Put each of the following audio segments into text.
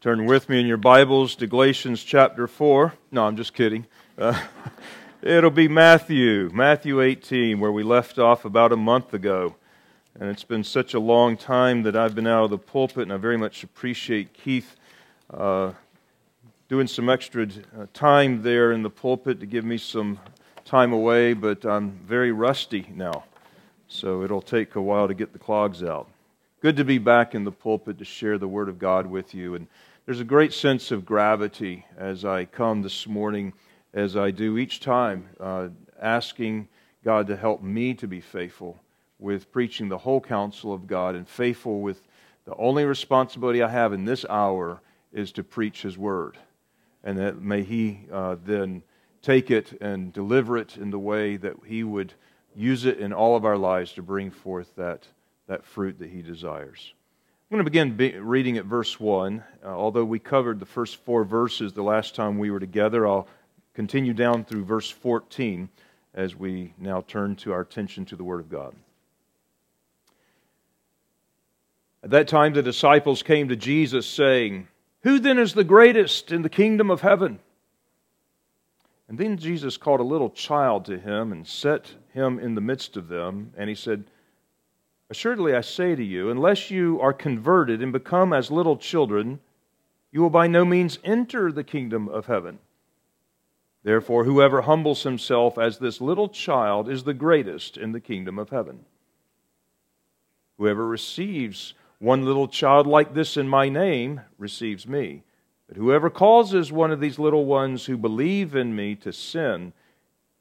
Turn with me in your Bibles to Galatians chapter 4. No, I'm just kidding. Uh, it'll be Matthew, Matthew 18, where we left off about a month ago. And it's been such a long time that I've been out of the pulpit, and I very much appreciate Keith uh, doing some extra uh, time there in the pulpit to give me some time away, but I'm very rusty now. So it'll take a while to get the clogs out. Good to be back in the pulpit to share the Word of God with you. And there's a great sense of gravity as I come this morning, as I do each time, uh, asking God to help me to be faithful with preaching the whole counsel of God and faithful with the only responsibility I have in this hour is to preach His Word. And that may He uh, then take it and deliver it in the way that He would use it in all of our lives to bring forth that, that fruit that He desires. I'm going to begin reading at verse 1. Uh, although we covered the first four verses the last time we were together, I'll continue down through verse 14 as we now turn to our attention to the Word of God. At that time, the disciples came to Jesus, saying, Who then is the greatest in the kingdom of heaven? And then Jesus called a little child to him and set him in the midst of them, and he said, Assuredly, I say to you, unless you are converted and become as little children, you will by no means enter the kingdom of heaven. Therefore, whoever humbles himself as this little child is the greatest in the kingdom of heaven. Whoever receives one little child like this in my name receives me. But whoever causes one of these little ones who believe in me to sin,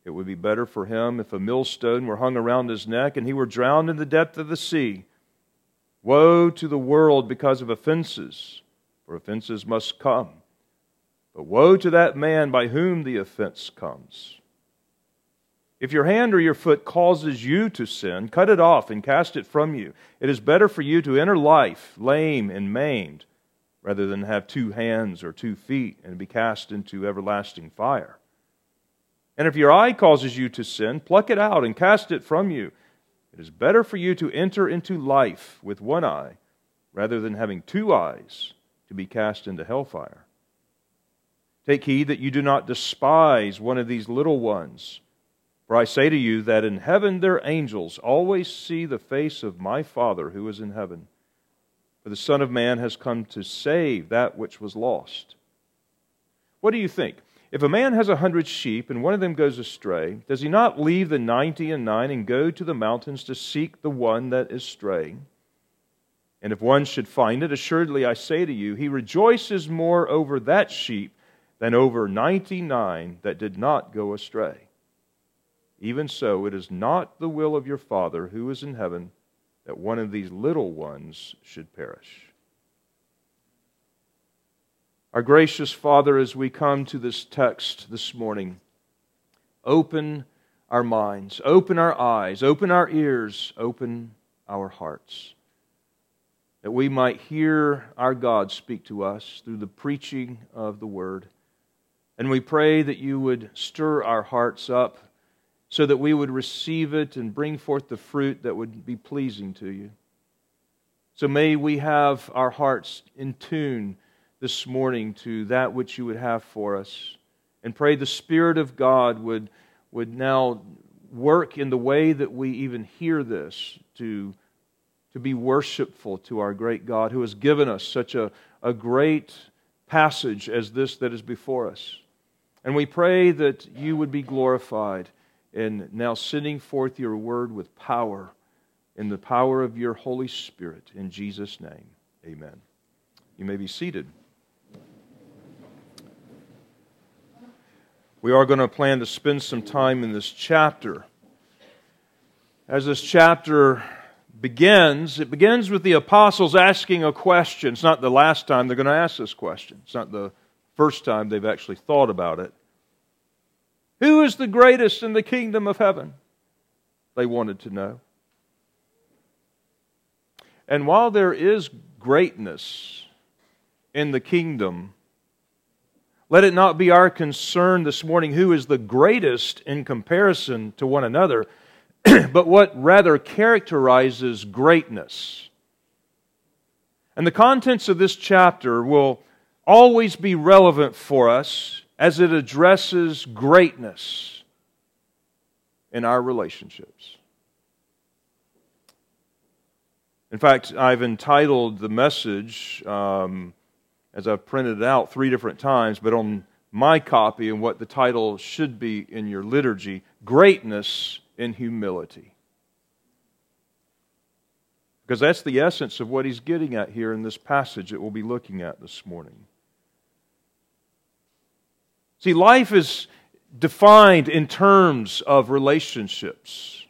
it would be better for him if a millstone were hung around his neck and he were drowned in the depth of the sea. Woe to the world because of offenses, for offenses must come. But woe to that man by whom the offense comes. If your hand or your foot causes you to sin, cut it off and cast it from you. It is better for you to enter life lame and maimed rather than have two hands or two feet and be cast into everlasting fire. And if your eye causes you to sin, pluck it out and cast it from you. It is better for you to enter into life with one eye rather than having two eyes to be cast into hellfire. Take heed that you do not despise one of these little ones. For I say to you that in heaven their angels always see the face of my Father who is in heaven. For the Son of Man has come to save that which was lost. What do you think? If a man has a hundred sheep and one of them goes astray, does he not leave the ninety and nine and go to the mountains to seek the one that is straying? And if one should find it, assuredly I say to you, he rejoices more over that sheep than over ninety nine that did not go astray. Even so, it is not the will of your Father who is in heaven that one of these little ones should perish. Our gracious Father, as we come to this text this morning, open our minds, open our eyes, open our ears, open our hearts, that we might hear our God speak to us through the preaching of the Word. And we pray that you would stir our hearts up so that we would receive it and bring forth the fruit that would be pleasing to you. So may we have our hearts in tune this morning to that which you would have for us. And pray the Spirit of God would, would now work in the way that we even hear this to, to be worshipful to our great God who has given us such a, a great passage as this that is before us. And we pray that you would be glorified in now sending forth your word with power, in the power of your Holy Spirit. In Jesus' name, amen. You may be seated. We are going to plan to spend some time in this chapter. As this chapter begins, it begins with the apostles asking a question. It's not the last time they're going to ask this question, it's not the first time they've actually thought about it. Who is the greatest in the kingdom of heaven? They wanted to know. And while there is greatness in the kingdom, let it not be our concern this morning who is the greatest in comparison to one another, but what rather characterizes greatness. And the contents of this chapter will always be relevant for us as it addresses greatness in our relationships. In fact, I've entitled the message, um, as I've printed it out three different times, but on my copy and what the title should be in your liturgy Greatness in Humility. Because that's the essence of what he's getting at here in this passage that we'll be looking at this morning. See, life is defined in terms of relationships.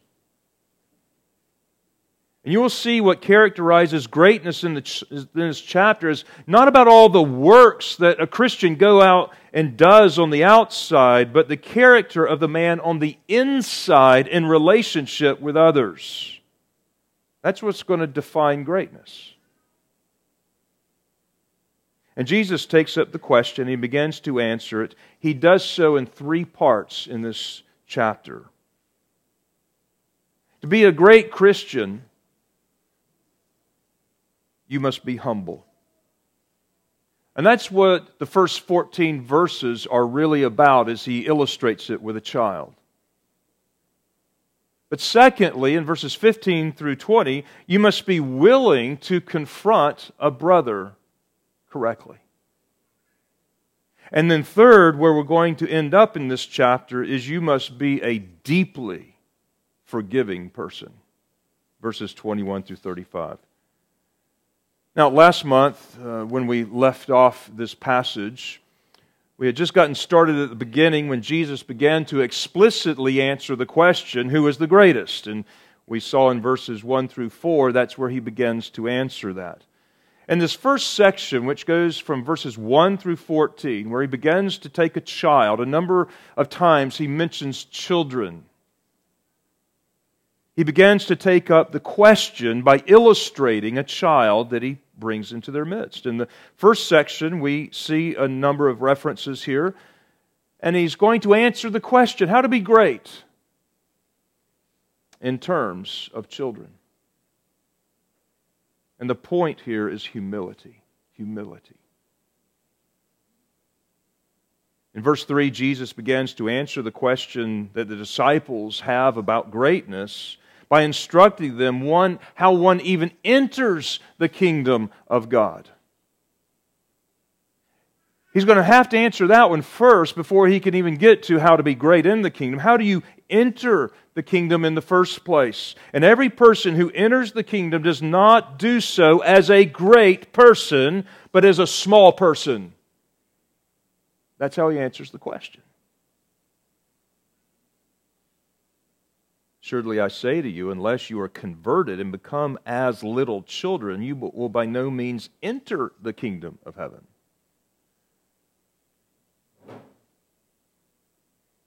And you will see what characterizes greatness in, the, in this chapter is not about all the works that a Christian go out and does on the outside, but the character of the man on the inside in relationship with others. That's what's going to define greatness. And Jesus takes up the question, he begins to answer it. He does so in three parts in this chapter. To be a great Christian, you must be humble. And that's what the first 14 verses are really about as he illustrates it with a child. But secondly, in verses 15 through 20, you must be willing to confront a brother correctly. And then, third, where we're going to end up in this chapter is you must be a deeply forgiving person. Verses 21 through 35. Now, last month, uh, when we left off this passage, we had just gotten started at the beginning when Jesus began to explicitly answer the question, Who is the greatest? And we saw in verses 1 through 4, that's where he begins to answer that. And this first section, which goes from verses 1 through 14, where he begins to take a child, a number of times he mentions children he begins to take up the question by illustrating a child that he brings into their midst. In the first section, we see a number of references here, and he's going to answer the question how to be great in terms of children. And the point here is humility. Humility. In verse 3, Jesus begins to answer the question that the disciples have about greatness by instructing them one, how one even enters the kingdom of God. He's going to have to answer that one first before he can even get to how to be great in the kingdom. How do you enter the kingdom in the first place? And every person who enters the kingdom does not do so as a great person, but as a small person. That's how he answers the question. Surely I say to you, unless you are converted and become as little children, you will by no means enter the kingdom of heaven.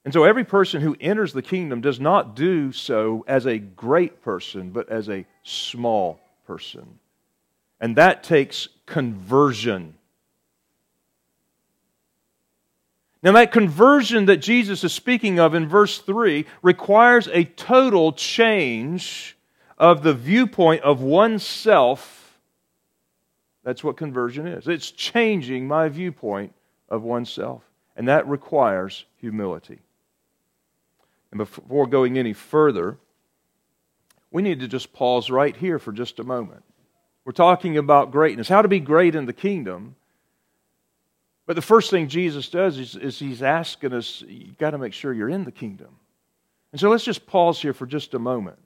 And so every person who enters the kingdom does not do so as a great person, but as a small person. And that takes conversion. Now, that conversion that Jesus is speaking of in verse 3 requires a total change of the viewpoint of oneself. That's what conversion is. It's changing my viewpoint of oneself. And that requires humility. And before going any further, we need to just pause right here for just a moment. We're talking about greatness, how to be great in the kingdom. But the first thing Jesus does is, is he's asking us, you've got to make sure you're in the kingdom. And so let's just pause here for just a moment.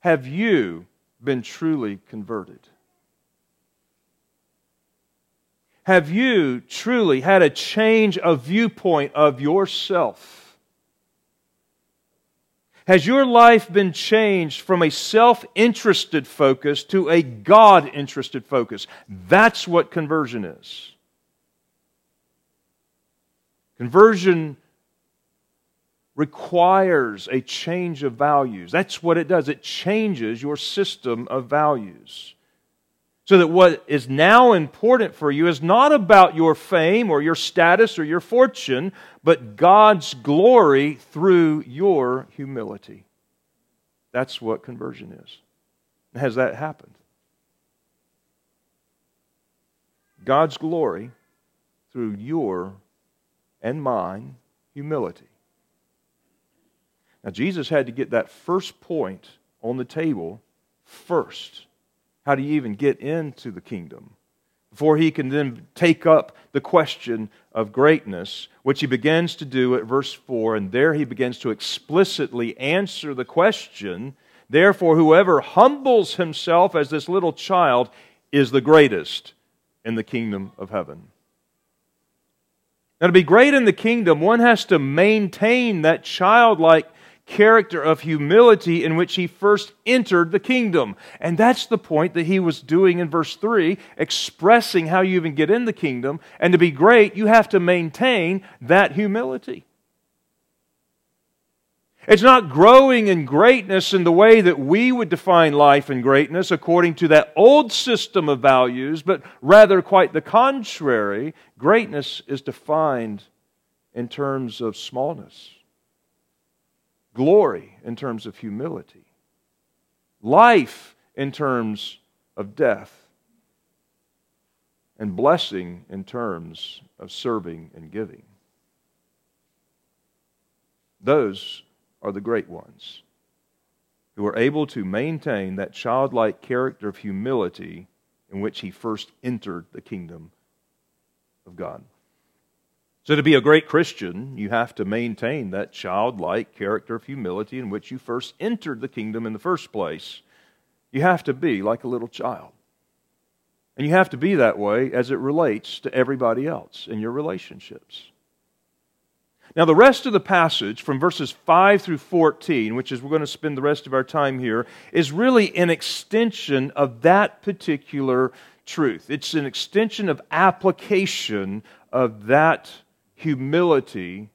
Have you been truly converted? Have you truly had a change of viewpoint of yourself? Has your life been changed from a self interested focus to a God interested focus? That's what conversion is. Conversion requires a change of values. That's what it does. It changes your system of values. So that what is now important for you is not about your fame or your status or your fortune, but God's glory through your humility. That's what conversion is. Has that happened? God's glory through your and mine humility. Now, Jesus had to get that first point on the table first. How do you even get into the kingdom? Before he can then take up the question of greatness, which he begins to do at verse 4, and there he begins to explicitly answer the question Therefore, whoever humbles himself as this little child is the greatest in the kingdom of heaven. Now, to be great in the kingdom, one has to maintain that childlike character of humility in which he first entered the kingdom. And that's the point that he was doing in verse 3, expressing how you even get in the kingdom. And to be great, you have to maintain that humility. It's not growing in greatness in the way that we would define life and greatness according to that old system of values, but rather quite the contrary. Greatness is defined in terms of smallness, glory in terms of humility, life in terms of death, and blessing in terms of serving and giving. Those are the great ones who are able to maintain that childlike character of humility in which he first entered the kingdom of God. So, to be a great Christian, you have to maintain that childlike character of humility in which you first entered the kingdom in the first place. You have to be like a little child. And you have to be that way as it relates to everybody else in your relationships. Now, the rest of the passage from verses 5 through 14, which is we're going to spend the rest of our time here, is really an extension of that particular truth. It's an extension of application of that humility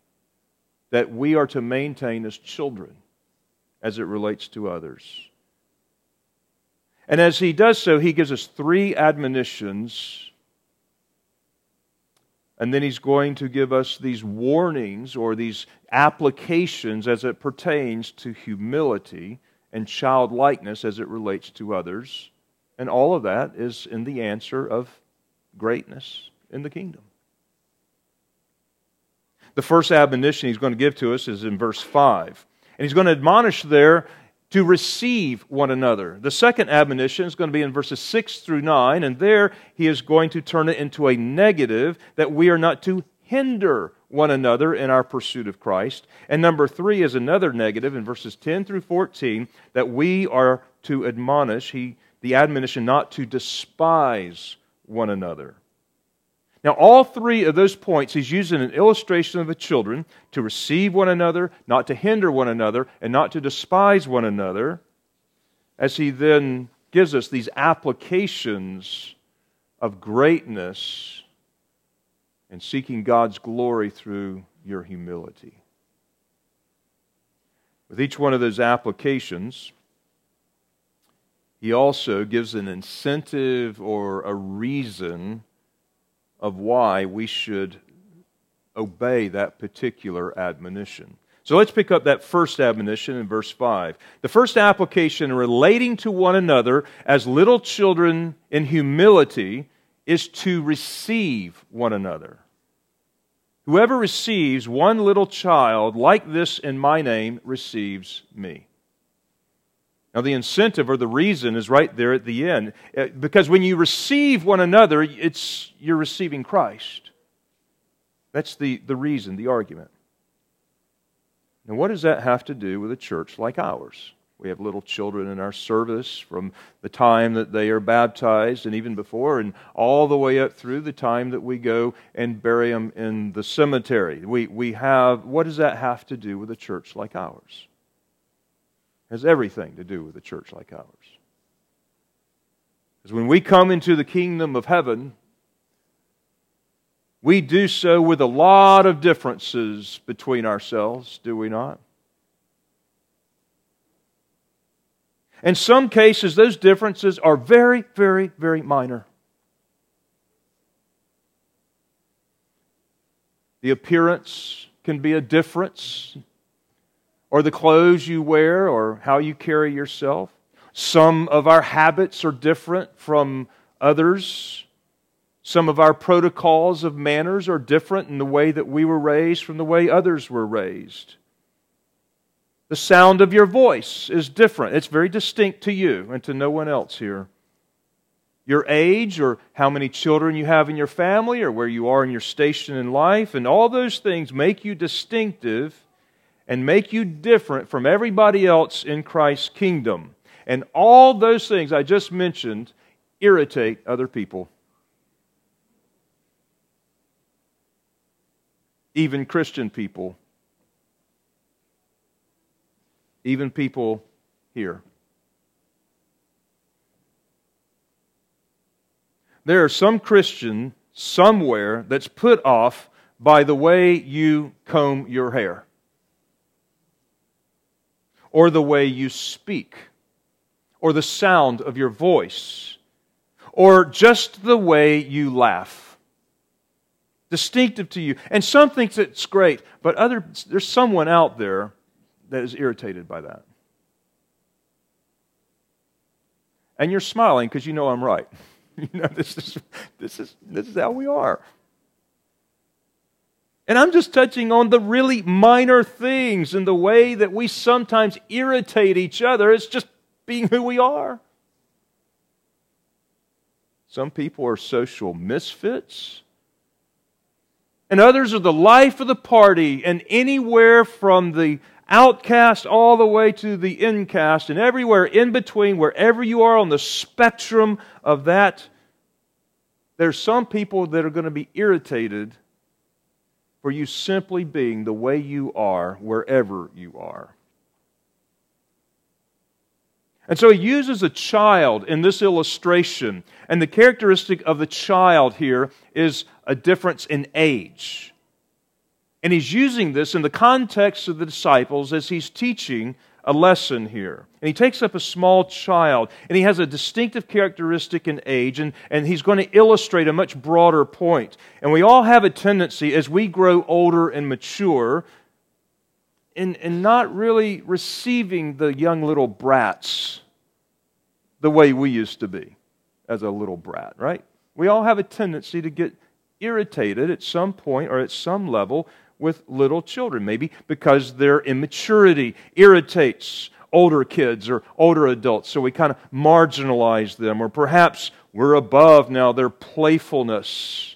that we are to maintain as children as it relates to others. And as he does so, he gives us three admonitions and then he's going to give us these warnings or these applications as it pertains to humility and childlikeness as it relates to others. And all of that is in the answer of greatness in the kingdom. The first admonition he's going to give to us is in verse 5. And he's going to admonish there to receive one another. The second admonition is going to be in verses 6 through 9, and there he is going to turn it into a negative that we are not to hinder one another in our pursuit of Christ. And number three is another negative in verses 10 through 14 that we are to admonish, he, the admonition not to despise one another. Now, all three of those points, he's using an illustration of the children to receive one another, not to hinder one another, and not to despise one another, as he then gives us these applications of greatness and seeking God's glory through your humility. With each one of those applications, he also gives an incentive or a reason of why we should obey that particular admonition. So let's pick up that first admonition in verse 5. The first application relating to one another as little children in humility is to receive one another. Whoever receives one little child like this in my name receives me. Now, the incentive or the reason is right there at the end. Uh, because when you receive one another, it's, you're receiving Christ. That's the, the reason, the argument. Now, what does that have to do with a church like ours? We have little children in our service from the time that they are baptized and even before, and all the way up through the time that we go and bury them in the cemetery. We, we have, what does that have to do with a church like ours? Has everything to do with a church like ours. Because when we come into the kingdom of heaven, we do so with a lot of differences between ourselves, do we not? In some cases, those differences are very, very, very minor. The appearance can be a difference or the clothes you wear or how you carry yourself. Some of our habits are different from others. Some of our protocols of manners are different in the way that we were raised from the way others were raised. The sound of your voice is different. It's very distinct to you and to no one else here. Your age, or how many children you have in your family, or where you are in your station in life, and all those things make you distinctive and make you different from everybody else in Christ's kingdom. And all those things I just mentioned irritate other people. Even Christian people. Even people here. There are some Christian somewhere that's put off by the way you comb your hair or the way you speak or the sound of your voice or just the way you laugh. Distinctive to you. And some thinks it's great, but other, there's someone out there that is irritated by that. And you're smiling because you know I'm right. you know, this is, this, is, this is how we are. And I'm just touching on the really minor things and the way that we sometimes irritate each other. It's just being who we are. Some people are social misfits, and others are the life of the party, and anywhere from the outcast all the way to the incast, and everywhere in between, wherever you are on the spectrum of that, there's some people that are going to be irritated for you simply being the way you are wherever you are. And so he uses a child in this illustration. And the characteristic of the child here is a difference in age. And he's using this in the context of the disciples as he's teaching a lesson here. And he takes up a small child, and he has a distinctive characteristic in age, and, and he's going to illustrate a much broader point. And we all have a tendency, as we grow older and mature, in, in not really receiving the young little brats the way we used to be as a little brat, right? We all have a tendency to get irritated at some point or at some level with little children, maybe because their immaturity irritates older kids or older adults, so we kind of marginalize them, or perhaps we're above now their playfulness.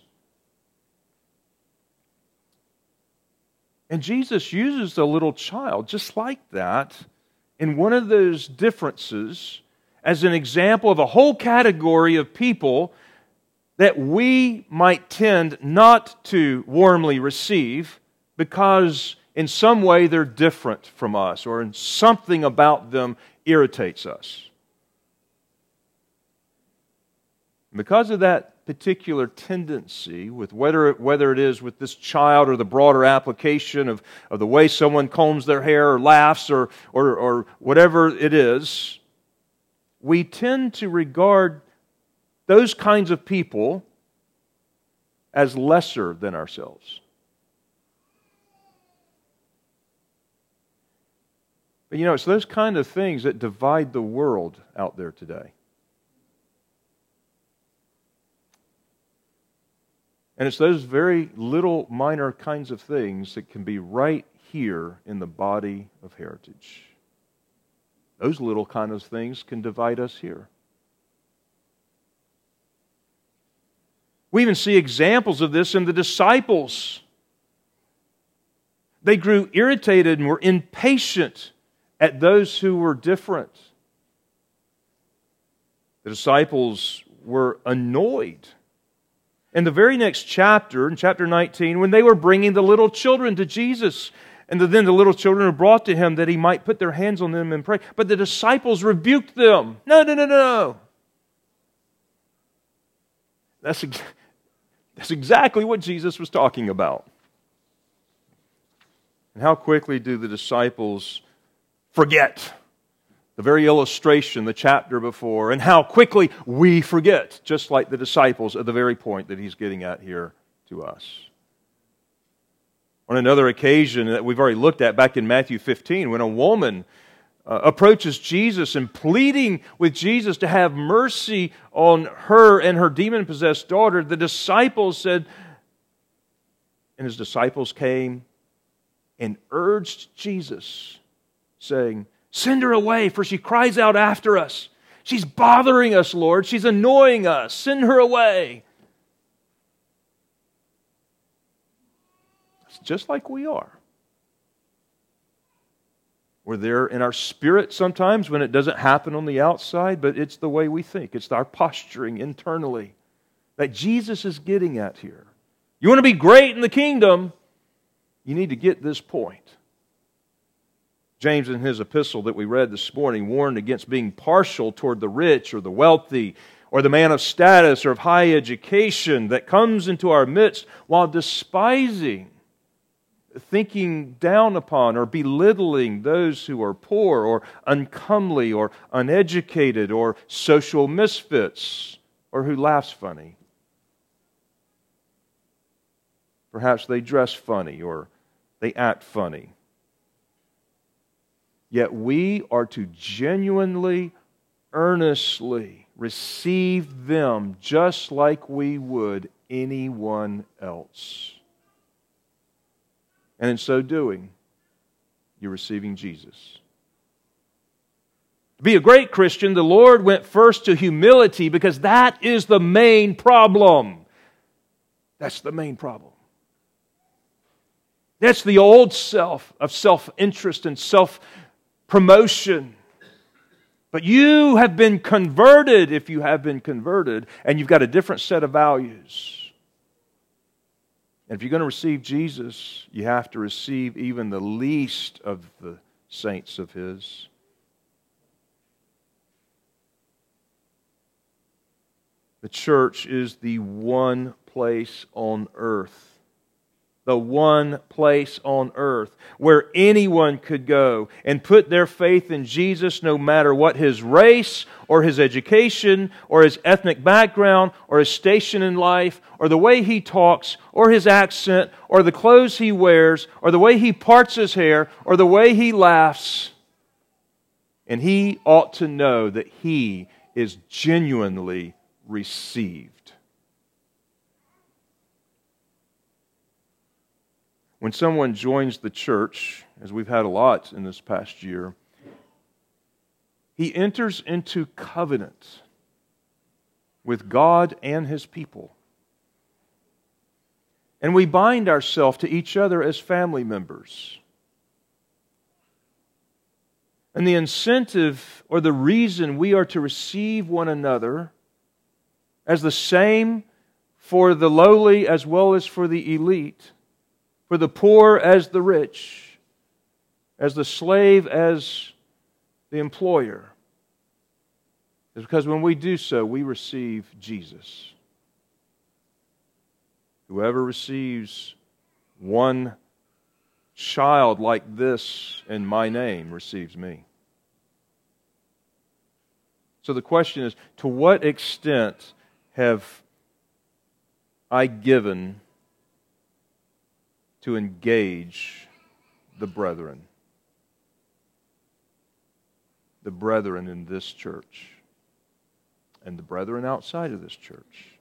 And Jesus uses a little child just like that in one of those differences as an example of a whole category of people that we might tend not to warmly receive because in some way they're different from us or in something about them irritates us. Because of that particular tendency with whether, whether it is with this child or the broader application of, of the way someone combs their hair or laughs or, or, or whatever it is, we tend to regard those kinds of people as lesser than ourselves. But you know, it's those kind of things that divide the world out there today. And it's those very little minor kinds of things that can be right here in the body of heritage. Those little kind of things can divide us here. We even see examples of this in the disciples. They grew irritated and were impatient at those who were different. The disciples were annoyed in the very next chapter, in chapter 19, when they were bringing the little children to Jesus, and then the little children were brought to him that he might put their hands on them and pray. But the disciples rebuked them. No, no, no, no. That's, that's exactly what Jesus was talking about. And how quickly do the disciples forget? the very illustration, the chapter before, and how quickly we forget, just like the disciples at the very point that he's getting at here to us. On another occasion that we've already looked at back in Matthew 15, when a woman uh, approaches Jesus and pleading with Jesus to have mercy on her and her demon possessed daughter, the disciples said, and his disciples came and urged Jesus, saying, Send her away, for she cries out after us. She's bothering us, Lord. She's annoying us. Send her away. It's just like we are. We're there in our spirit sometimes when it doesn't happen on the outside, but it's the way we think. It's our posturing internally that Jesus is getting at here. You want to be great in the kingdom, you need to get this point. James, in his epistle that we read this morning, warned against being partial toward the rich or the wealthy or the man of status or of high education that comes into our midst while despising, thinking down upon, or belittling those who are poor or uncomely or uneducated or social misfits or who laughs funny. Perhaps they dress funny or they act funny. Yet we are to genuinely, earnestly receive them just like we would anyone else. And in so doing, you're receiving Jesus. To be a great Christian, the Lord went first to humility because that is the main problem. That's the main problem. That's the old self of self interest and self promotion. But you have been converted if you have been converted, and you've got a different set of values. And if you're going to receive Jesus, you have to receive even the least of the saints of His. The church is the one place on earth the one place on earth where anyone could go and put their faith in Jesus no matter what his race or his education or his ethnic background or his station in life or the way he talks or his accent or the clothes he wears or the way he parts his hair or the way he laughs. And he ought to know that he is genuinely received. When someone joins the church, as we've had a lot in this past year, he enters into covenant with God and his people. And we bind ourselves to each other as family members. And the incentive or the reason we are to receive one another as the same for the lowly as well as for the elite for the poor as the rich, as the slave as the employer. Is because when we do so, we receive Jesus. Whoever receives one child like this in my name receives me. So the question is to what extent have I given to engage the brethren. The brethren in this church and the brethren outside of this church.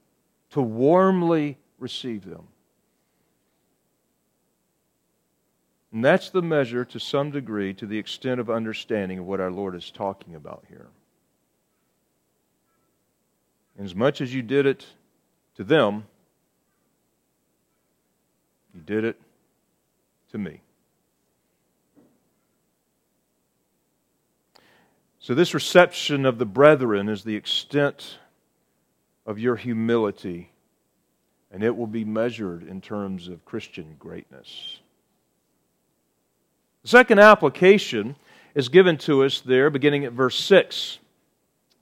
To warmly receive them. And that's the measure, to some degree, to the extent of understanding of what our Lord is talking about here. As much as you did it to them, you did it to me. So, this reception of the brethren is the extent of your humility, and it will be measured in terms of Christian greatness. The second application is given to us there, beginning at verse 6.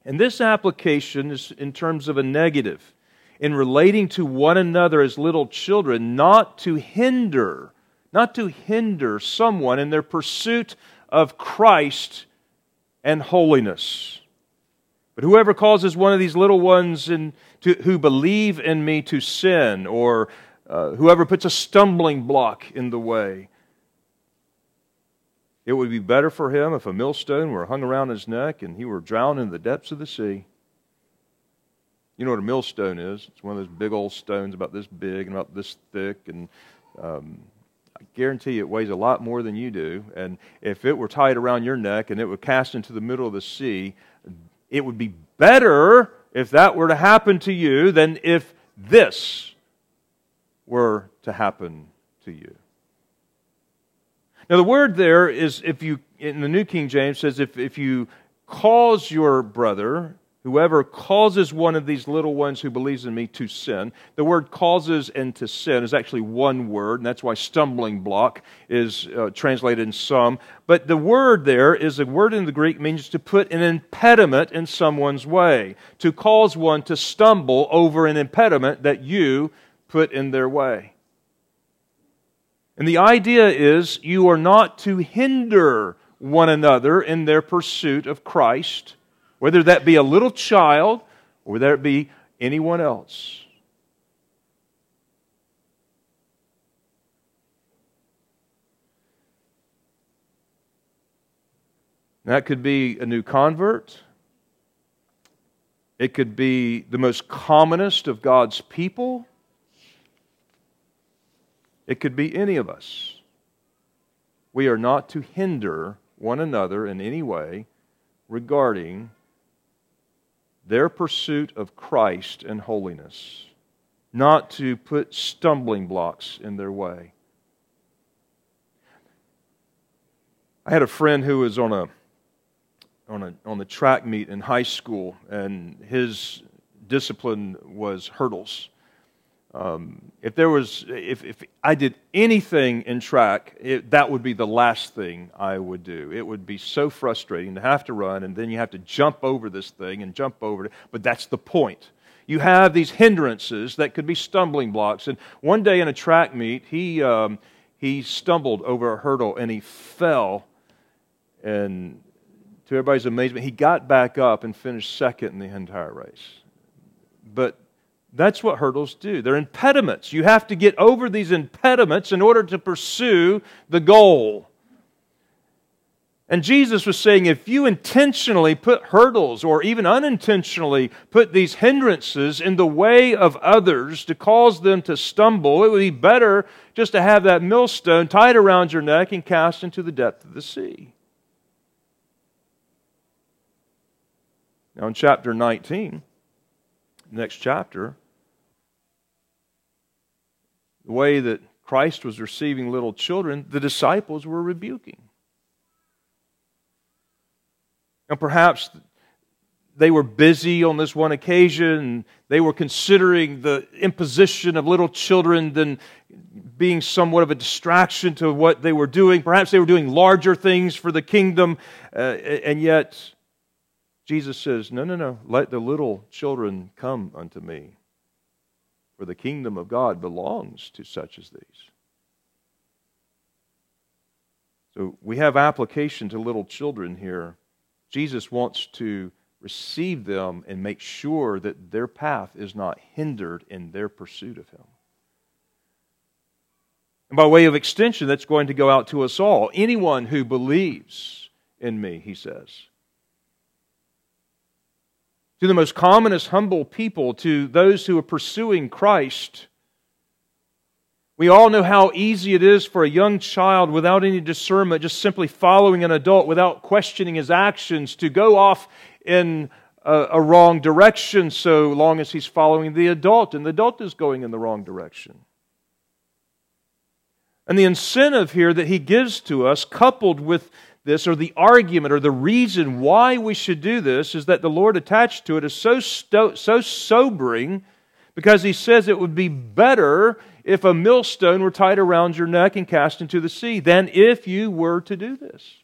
And this application is in terms of a negative, in relating to one another as little children, not to hinder not to hinder someone in their pursuit of Christ and holiness. But whoever causes one of these little ones in, to, who believe in me to sin, or uh, whoever puts a stumbling block in the way, It would be better for him if a millstone were hung around his neck and he were drowned in the depths of the sea. You know what a millstone is? It's one of those big old stones about this big and about this thick, and um, I guarantee you it weighs a lot more than you do. And if it were tied around your neck and it were cast into the middle of the sea, it would be better if that were to happen to you than if this were to happen to you. Now, the word there is, if you, in the New King James, says, if, if you cause your brother Whoever causes one of these little ones who believes in me to sin. The word causes and to sin is actually one word, and that's why stumbling block is uh, translated in some. But the word there is a word in the Greek means to put an impediment in someone's way, to cause one to stumble over an impediment that you put in their way. And the idea is you are not to hinder one another in their pursuit of Christ whether that be a little child or whether it be anyone else. That could be a new convert. It could be the most commonest of God's people. It could be any of us. We are not to hinder one another in any way regarding their pursuit of Christ and holiness, not to put stumbling blocks in their way. I had a friend who was on a on a on the track meet in high school, and his discipline was hurdles. Um, if there was, if, if I did anything in track, it, that would be the last thing I would do. It would be so frustrating to have to run, and then you have to jump over this thing and jump over it. But that's the point. You have these hindrances that could be stumbling blocks. And one day in a track meet, he um, he stumbled over a hurdle and he fell. And to everybody's amazement, he got back up and finished second in the entire race. But that's what hurdles do. They're impediments. You have to get over these impediments in order to pursue the goal. And Jesus was saying if you intentionally put hurdles or even unintentionally put these hindrances in the way of others to cause them to stumble, it would be better just to have that millstone tied around your neck and cast into the depth of the sea. Now, in chapter 19, next chapter, the way that Christ was receiving little children, the disciples were rebuking. And perhaps they were busy on this one occasion. They were considering the imposition of little children than being somewhat of a distraction to what they were doing. Perhaps they were doing larger things for the kingdom. Uh, and yet, Jesus says, No, no, no. Let the little children come unto me for the kingdom of God belongs to such as these. So we have application to little children here. Jesus wants to receive them and make sure that their path is not hindered in their pursuit of Him. And by way of extension, that's going to go out to us all. Anyone who believes in me, he says to the most commonest humble people, to those who are pursuing Christ. We all know how easy it is for a young child without any discernment, just simply following an adult without questioning his actions, to go off in a, a, wrong direction so long as he's following the adult, and the adult is going in the wrong direction. And the incentive here that he gives to us, coupled with this, or the argument, or the reason why we should do this, is that the Lord attached to it is so, sto- so sobering because He says it would be better if a millstone were tied around your neck and cast into the sea than if you were to do this.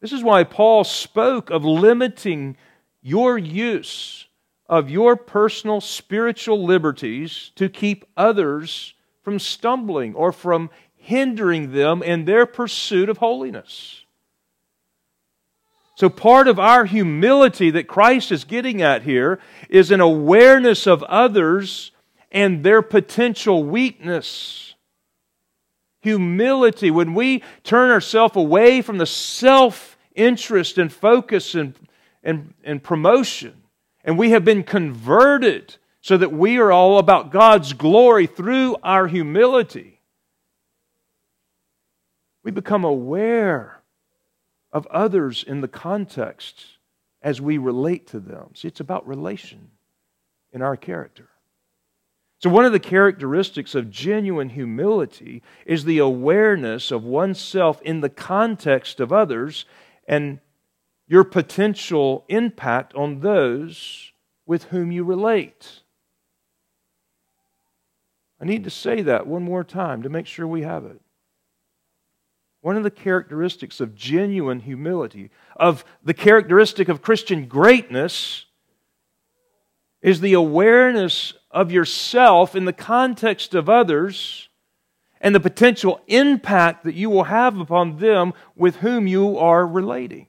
This is why Paul spoke of limiting your use of your personal spiritual liberties to keep others from stumbling or from hindering them in their pursuit of holiness. So, part of our humility that Christ is getting at here is an awareness of others and their potential weakness. humility, when we turn ourselves away from the self interest and focus and, and, and promotion, and we have been converted so that we are all about God's glory through our humility, we become aware of others in the context as we relate to them. See, it's about relation in our character. So, one of the characteristics of genuine humility is the awareness of oneself in the context of others and your potential impact on those with whom you relate. I need to say that one more time to make sure we have it. One of the characteristics of genuine humility, of the characteristic of Christian greatness, is the awareness of yourself in the context of others and the potential impact that you will have upon them with whom you are relating.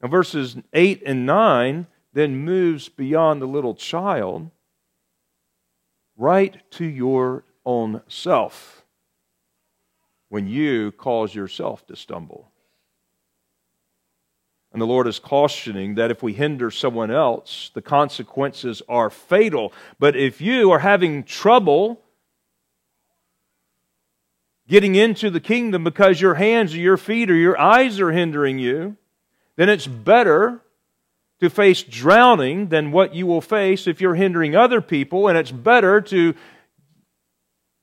Now, verses 8 and 9 then moves beyond the little child right to your own self when you cause yourself to stumble. And the Lord is cautioning that if we hinder someone else, the consequences are fatal. But if you are having trouble getting into the kingdom because your hands or your feet or your eyes are hindering you, then it's better to face drowning than what you will face if you're hindering other people. And it's better to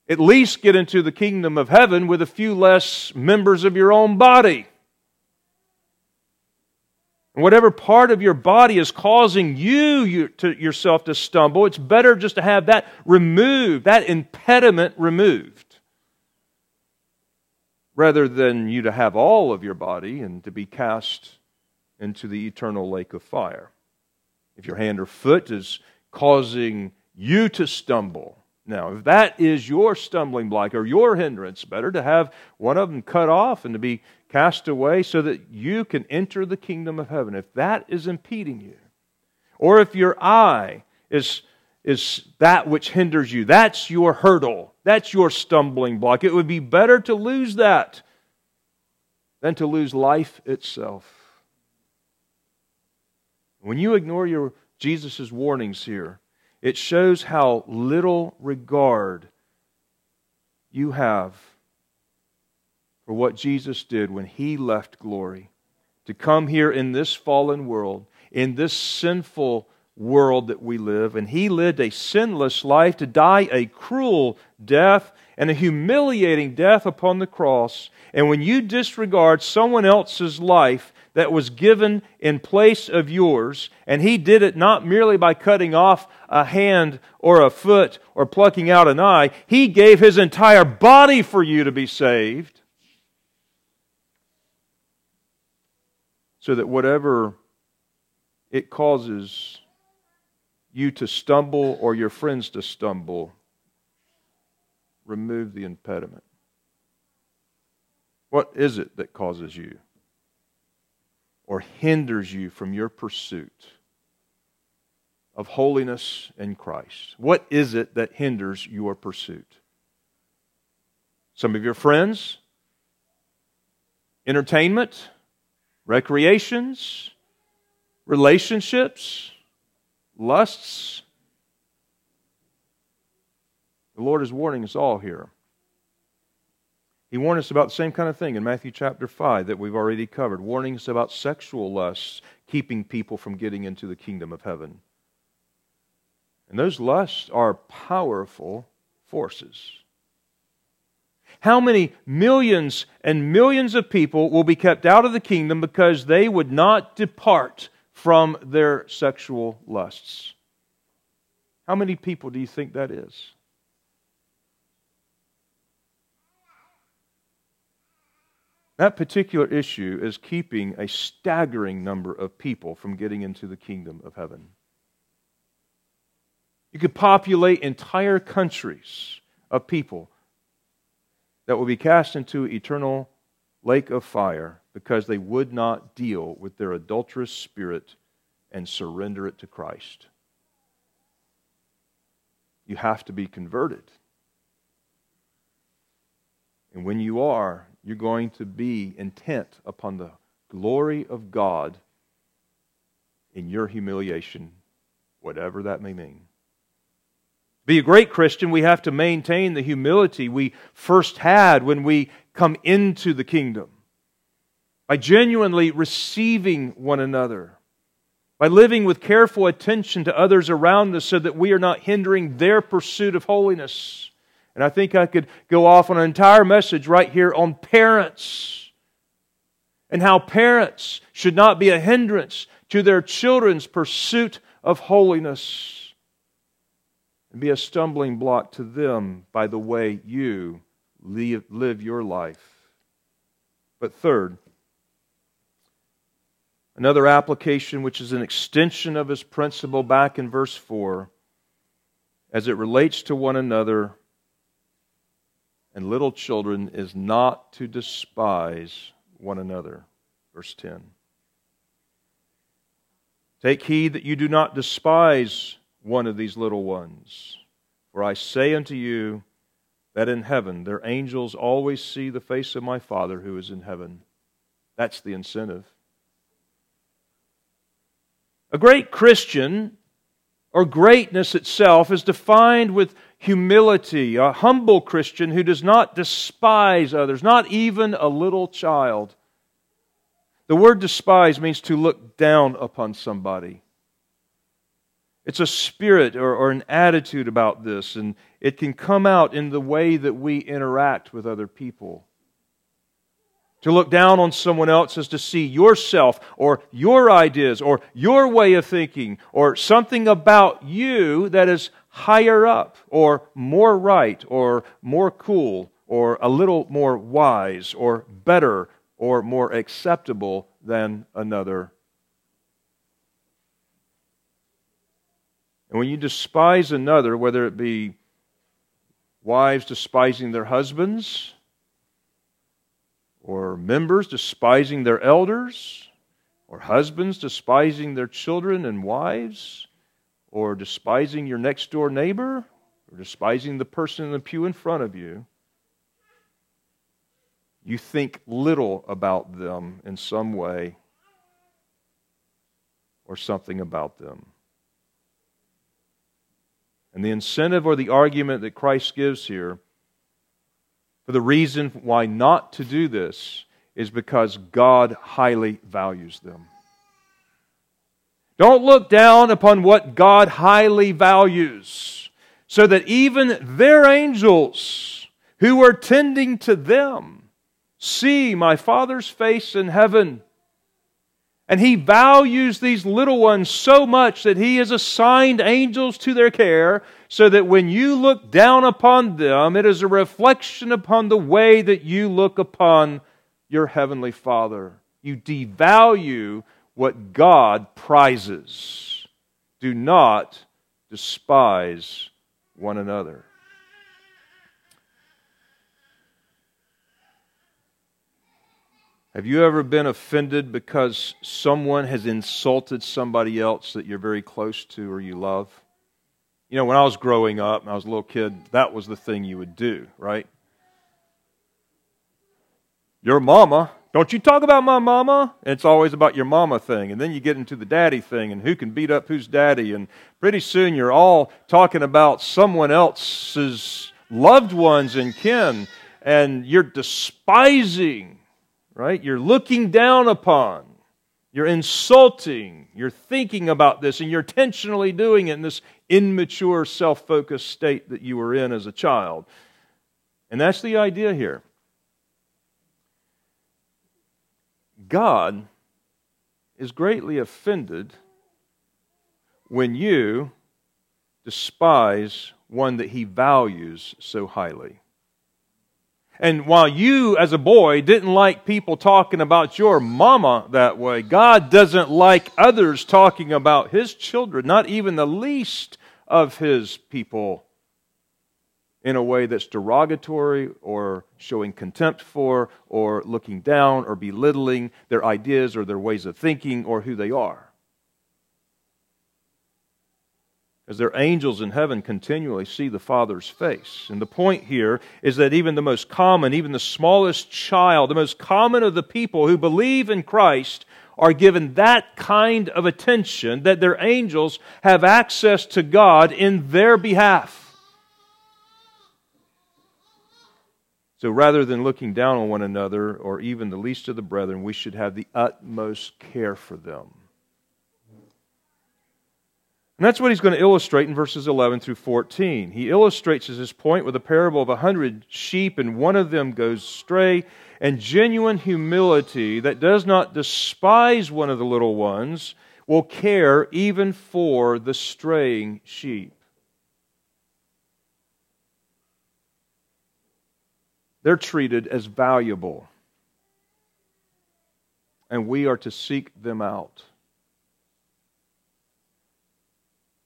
at least get into the kingdom of heaven with a few less members of your own body. And whatever part of your body is causing you, you to, yourself to stumble, it's better just to have that removed, that impediment removed, rather than you to have all of your body and to be cast into the eternal lake of fire. If your hand or foot is causing you to stumble, now, if that is your stumbling block or your hindrance, better to have one of them cut off and to be cast away so that you can enter the kingdom of heaven. If that is impeding you, or if your eye is, is that which hinders you, that's your hurdle, that's your stumbling block, it would be better to lose that than to lose life itself. When you ignore your Jesus' warnings here, it shows how little regard you have for what Jesus did when he left glory to come here in this fallen world, in this sinful world that we live. And he lived a sinless life to die a cruel death and a humiliating death upon the cross. And when you disregard someone else's life that was given in place of yours, and he did it not merely by cutting off a hand or a foot or plucking out an eye, he gave his entire body for you to be saved. So that whatever it causes you to stumble or your friends to stumble, remove the impediment. What is it that causes you? Or hinders you from your pursuit of holiness in Christ? What is it that hinders your pursuit? Some of your friends, entertainment, recreations, relationships, lusts. The Lord is warning us all here. He warned us about the same kind of thing in Matthew chapter 5 that we've already covered, warning us about sexual lusts keeping people from getting into the kingdom of heaven. And those lusts are powerful forces. How many millions and millions of people will be kept out of the kingdom because they would not depart from their sexual lusts? How many people do you think that is? That particular issue is keeping a staggering number of people from getting into the kingdom of heaven. You could populate entire countries of people that will be cast into eternal lake of fire because they would not deal with their adulterous spirit and surrender it to Christ. You have to be converted And when you are, you're going to be intent upon the glory of God in your humiliation, whatever that may mean. Be a great Christian, we have to maintain the humility we first had when we come into the kingdom by genuinely receiving one another, by living with careful attention to others around us so that we are not hindering their pursuit of holiness. And I think I could go off on an entire message right here on parents and how parents should not be a hindrance to their children's pursuit of holiness and be a stumbling block to them by the way you live, your life. But third, another application which is an extension of his principle back in verse 4 as it relates to one another and little children is not to despise one another. Verse 10. Take heed that you do not despise one of these little ones. For I say unto you that in heaven their angels always see the face of my Father who is in heaven. That's the incentive. A great Christian, or greatness itself, is defined with humility. A humble Christian who does not despise others, not even a little child. The word despise means to look down upon somebody. It's a spirit or, or, an attitude about this, and it can come out in the way that we interact with other people. To look down on someone else is to see yourself or your ideas or your way of thinking or something about you that is higher up or more right or more cool or a little more wise or better or more acceptable than another. And when you despise another, whether it be wives despising their husbands, or members despising their elders, or husbands despising their children and wives, or despising your next door neighbor, or despising the person in the pew in front of you, you think little about them in some way or something about them. And the incentive or the argument that Christ gives here for the reason why not to do this is because God highly values them. Don't look down upon what God highly values, so that even their angels who are tending to them see my Father's face in heaven. And he values these little ones so much that he has assigned angels to their care, so that when you look down upon them, it is a reflection upon the way that you look upon your heavenly Father. You devalue what God prizes. Do not despise one another. Have you ever been offended because someone has insulted somebody else that you're very close to or you love? You know, when I was growing up and I was a little kid, that was the thing you would do, right? Your mama, don't you talk about my mama? It's always about your mama thing. And then you get into the daddy thing and who can beat up whose daddy. And pretty soon you're all talking about someone else's loved ones and kin. And you're despising right? You're looking down upon, you're insulting, you're thinking about this, and you're intentionally doing it in this immature, self focused state that you were in as a child. And that's the idea here. God is greatly offended when you despise one that he values so highly. And while you, as a boy, didn't like people talking about your mama that way, God doesn't like others talking about his children, not even the least of his people, in a way that's derogatory or showing contempt for or looking down or belittling their ideas or their ways of thinking or who they are. as their angels in heaven continually see the Father's face. And the point here is that even the most common, even the smallest child, the most common of the people who believe in Christ are given that kind of attention that their angels have access to God in their behalf. So rather than looking down on one another or even the least of the brethren, we should have the utmost care for them. And that's what he's going to illustrate in verses 11 through 14. He illustrates his point with a parable of a hundred sheep, and one of them goes astray. And genuine humility that does not despise one of the little ones will care even for the straying sheep. They're treated as valuable, and we are to seek them out.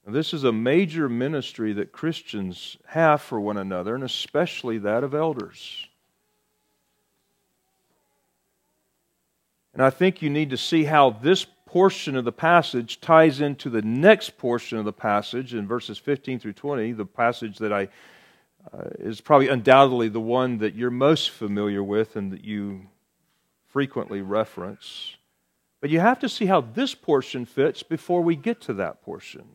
This is a major ministry that Christians have for one another, and especially that of elders. And I think you need to see how this portion of the passage ties into the next portion of the passage in verses 15 through 20, the passage that I uh, is probably undoubtedly the one that you're most familiar with and that you frequently reference. But you have to see how this portion fits before we get to that portion.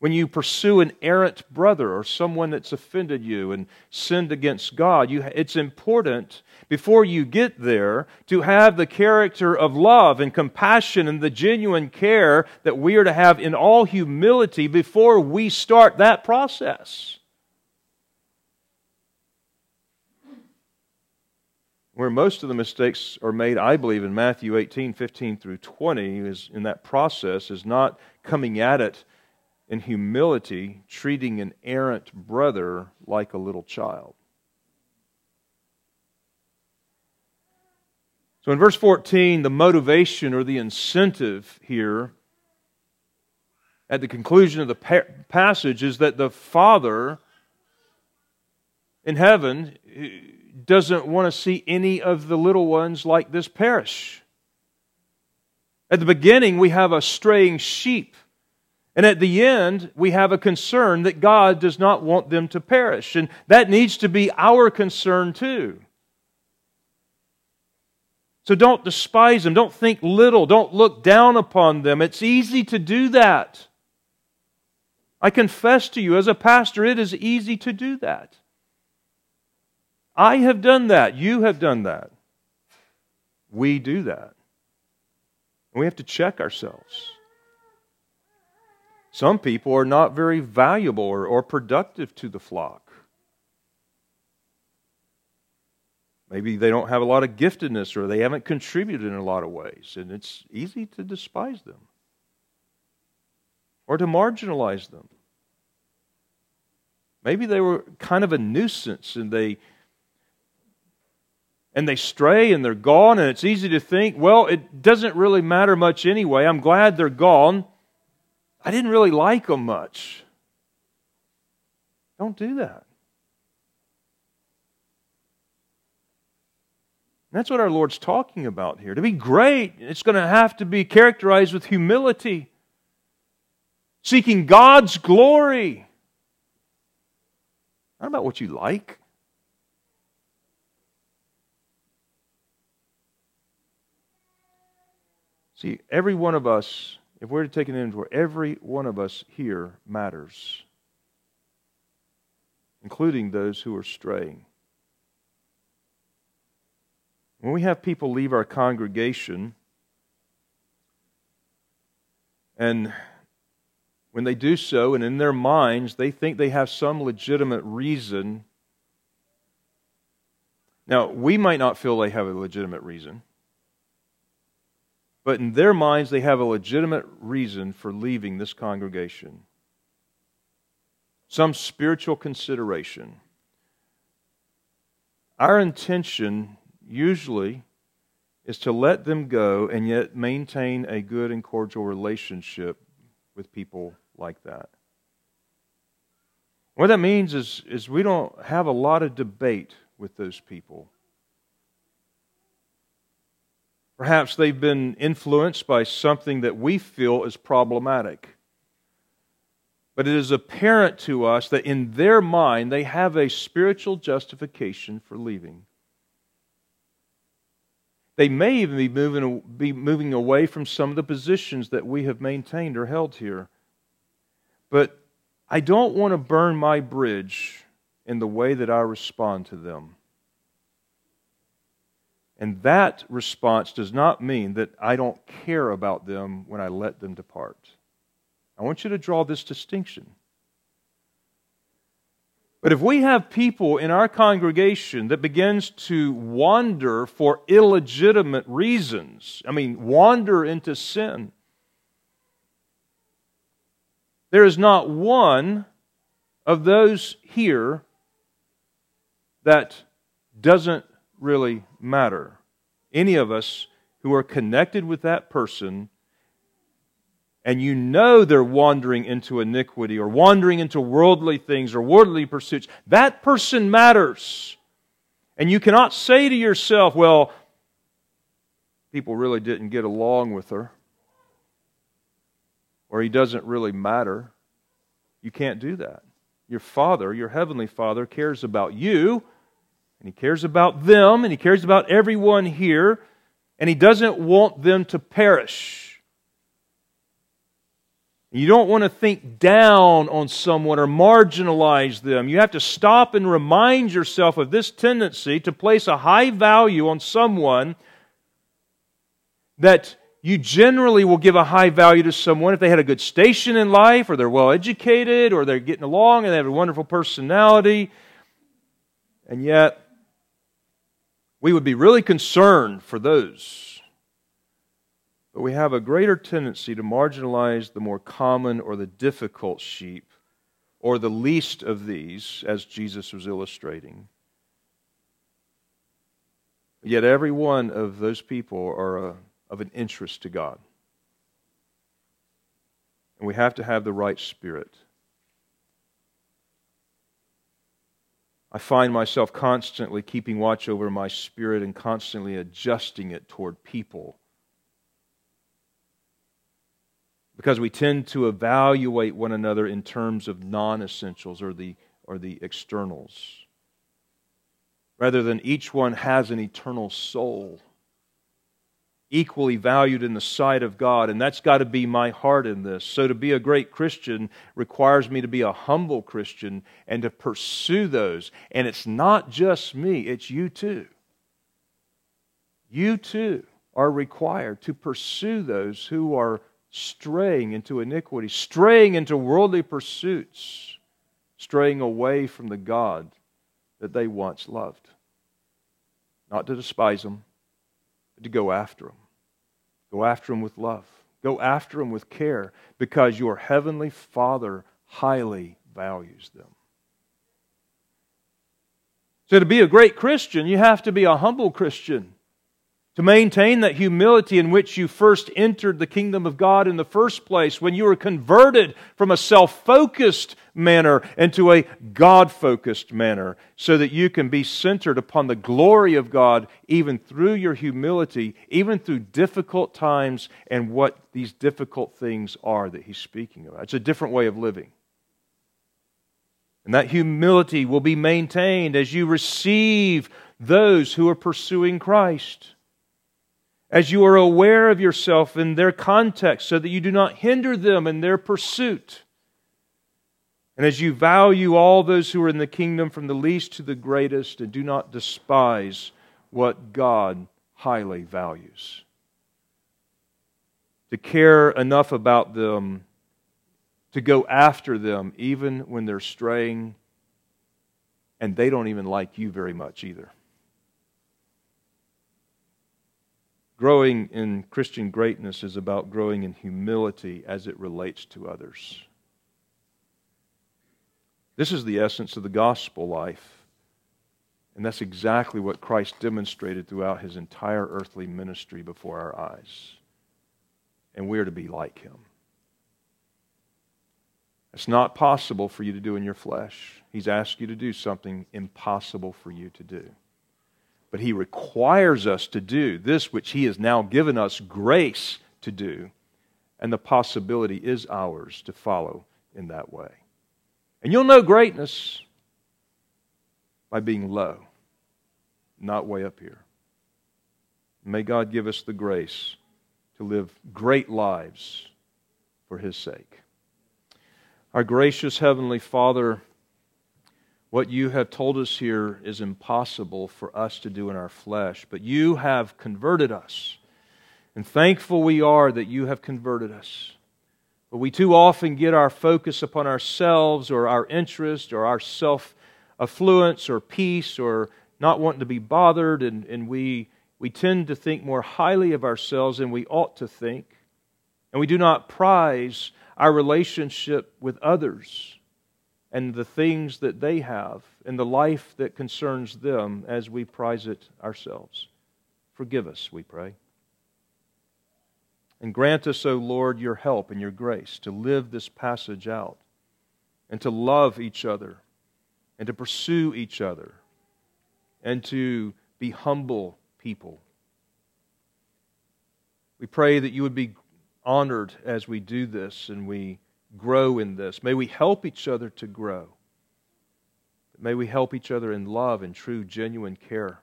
When you pursue an errant brother or someone that's offended you and sinned against God, you, it's important before you get there to have the character of love and compassion and the genuine care that we are to have in all humility before we start that process. Where most of the mistakes are made, I believe, in Matthew 18, 15 through 20, is in that process, is not coming at it in humility, treating an errant brother like a little child. So in verse 14, the motivation or the incentive here at the conclusion of the passage is that the Father in heaven doesn't want to see any of the little ones like this perish. At the beginning, we have a straying sheep and at the end, we have a concern that God does not want them to perish. And that needs to be our concern too. So don't despise them. Don't think little. Don't look down upon them. It's easy to do that. I confess to you, as a pastor, it is easy to do that. I have done that. You have done that. We do that. And we have to check ourselves. Some people are not very valuable or, or productive to the flock. Maybe they don't have a lot of giftedness or they haven't contributed in a lot of ways, and it's easy to despise them or to marginalize them. Maybe they were kind of a nuisance and they and they stray and they're gone and it's easy to think, well, it doesn't really matter much anyway. I'm glad they're gone. I didn't really like them much. Don't do that. That's what our Lord's talking about here. To be great, it's going to have to be characterized with humility, seeking God's glory. Not about what you like. See, every one of us if we're to take an inventory, every one of us here matters, including those who are straying. When we have people leave our congregation, and when they do so, and in their minds, they think they have some legitimate reason. Now, we might not feel they have a legitimate reason. But in their minds, they have a legitimate reason for leaving this congregation. Some spiritual consideration. Our intention usually is to let them go and yet maintain a good and cordial relationship with people like that. What that means is, is we don't have a lot of debate with those people. Perhaps they've been influenced by something that we feel is problematic. But it is apparent to us that in their mind they have a spiritual justification for leaving. They may even be moving, be moving away from some of the positions that we have maintained or held here. But I don't want to burn my bridge in the way that I respond to them. And that response does not mean that I don't care about them when I let them depart. I want you to draw this distinction. But if we have people in our congregation that begins to wander for illegitimate reasons, I mean, wander into sin, there is not one of those here that doesn't really matter. Any of us who are connected with that person and you know they're wandering into iniquity or wandering into worldly things or worldly pursuits, that person matters. And you cannot say to yourself, well, people really didn't get along with her, or he doesn't really matter. You can't do that. Your Father, your Heavenly Father, cares about you and He cares about them, and He cares about everyone here, and He doesn't want them to perish. You don't want to think down on someone or marginalize them. You have to stop and remind yourself of this tendency to place a high value on someone that you generally will give a high value to someone if they had a good station in life or they're well educated or they're getting along and they have a wonderful personality. And yet, we would be really concerned for those. But we have a greater tendency to marginalize the more common or the difficult sheep, or the least of these, as Jesus was illustrating. Yet every one of those people are a, of an interest to God. And we have to have the right spirit. I find myself constantly keeping watch over my spirit and constantly adjusting it toward people. Because we tend to evaluate one another in terms of non essentials or the, or the externals, rather than each one has an eternal soul equally valued in the sight of God. And that's got to be my heart in this. So to be a great Christian requires me to be a humble Christian and to pursue those. And it's not just me, it's you too. You too are required to pursue those who are straying into iniquity, straying into worldly pursuits, straying away from the God that they once loved. Not to despise them, to go after them. Go after them with love. Go after them with care because your heavenly Father highly values them. So, to be a great Christian, you have to be a humble Christian to maintain that humility in which you first entered the kingdom of God in the first place, when you were converted from a self focused manner into a God focused manner, so that you can be centered upon the glory of God even through your humility, even through difficult times and what these difficult things are that He's speaking about. It's a different way of living. And that humility will be maintained as you receive those who are pursuing Christ as you are aware of yourself in their context so that you do not hinder them in their pursuit. And as you value all those who are in the kingdom from the least to the greatest and do not despise what God highly values. To care enough about them to go after them even when they're straying and they don't even like you very much either. Growing in Christian greatness is about growing in humility as it relates to others. This is the essence of the gospel life. And that's exactly what Christ demonstrated throughout his entire earthly ministry before our eyes. And we're to be like him. It's not possible for you to do in your flesh. He's asked you to do something impossible for you to do. But He requires us to do this which He has now given us grace to do. And the possibility is ours to follow in that way. And you'll know greatness by being low, not way up here. May God give us the grace to live great lives for His sake. Our gracious Heavenly Father, what you have told us here is impossible for us to do in our flesh, but you have converted us. And thankful we are that you have converted us. But we too often get our focus upon ourselves or our interest or our self affluence or peace or not wanting to be bothered, and, and we, we tend to think more highly of ourselves than we ought to think. And we do not prize our relationship with others and the things that they have and the life that concerns them as we prize it ourselves. Forgive us, we pray. And grant us, O Lord, your help and your grace to live this passage out and to love each other and to pursue each other and to be humble people. We pray that you would be honored as we do this and we grow in this. May we help each other to grow. May we help each other in love and true, genuine care.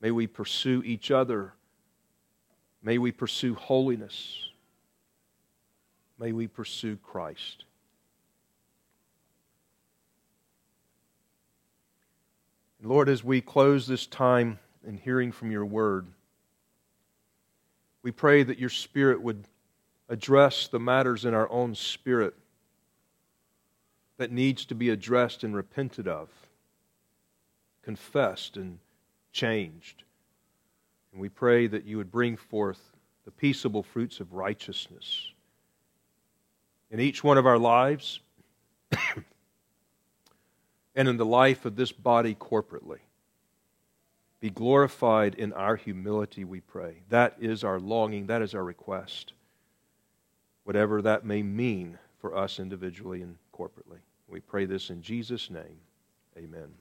May we pursue each other. May we pursue holiness. May we pursue Christ. Lord, as we close this time in hearing from your word, we pray that your Spirit would address the matters in our own spirit that needs to be addressed and repented of, confessed and changed. And we pray that you would bring forth the peaceable fruits of righteousness in each one of our lives and in the life of this body corporately. Be glorified in our humility, we pray. That is our longing, that is our request, whatever that may mean for us individually and corporately. We pray this in Jesus' name. Amen.